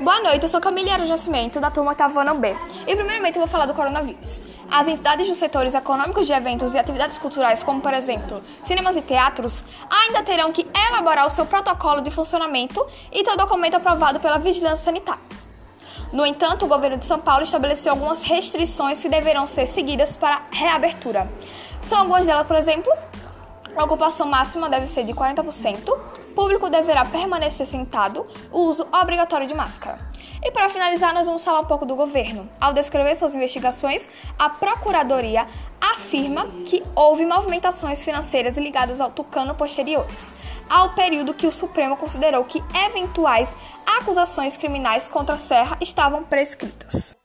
Boa noite, eu sou Camila Nascimento, da turma Tavana B. E primeiramente eu vou falar do coronavírus. As entidades dos setores econômicos de eventos e atividades culturais, como por exemplo cinemas e teatros, ainda terão que elaborar o seu protocolo de funcionamento e ter o documento aprovado pela Vigilância Sanitária. No entanto, o governo de São Paulo estabeleceu algumas restrições que deverão ser seguidas para reabertura. São algumas delas, por exemplo, a ocupação máxima deve ser de 40%, o público deverá permanecer sentado, o uso obrigatório de máscara. E para finalizar, nós vamos falar um pouco do governo. Ao descrever suas investigações, a Procuradoria afirma que houve movimentações financeiras ligadas ao Tucano posteriores, ao período que o Supremo considerou que eventuais acusações criminais contra Serra estavam prescritas.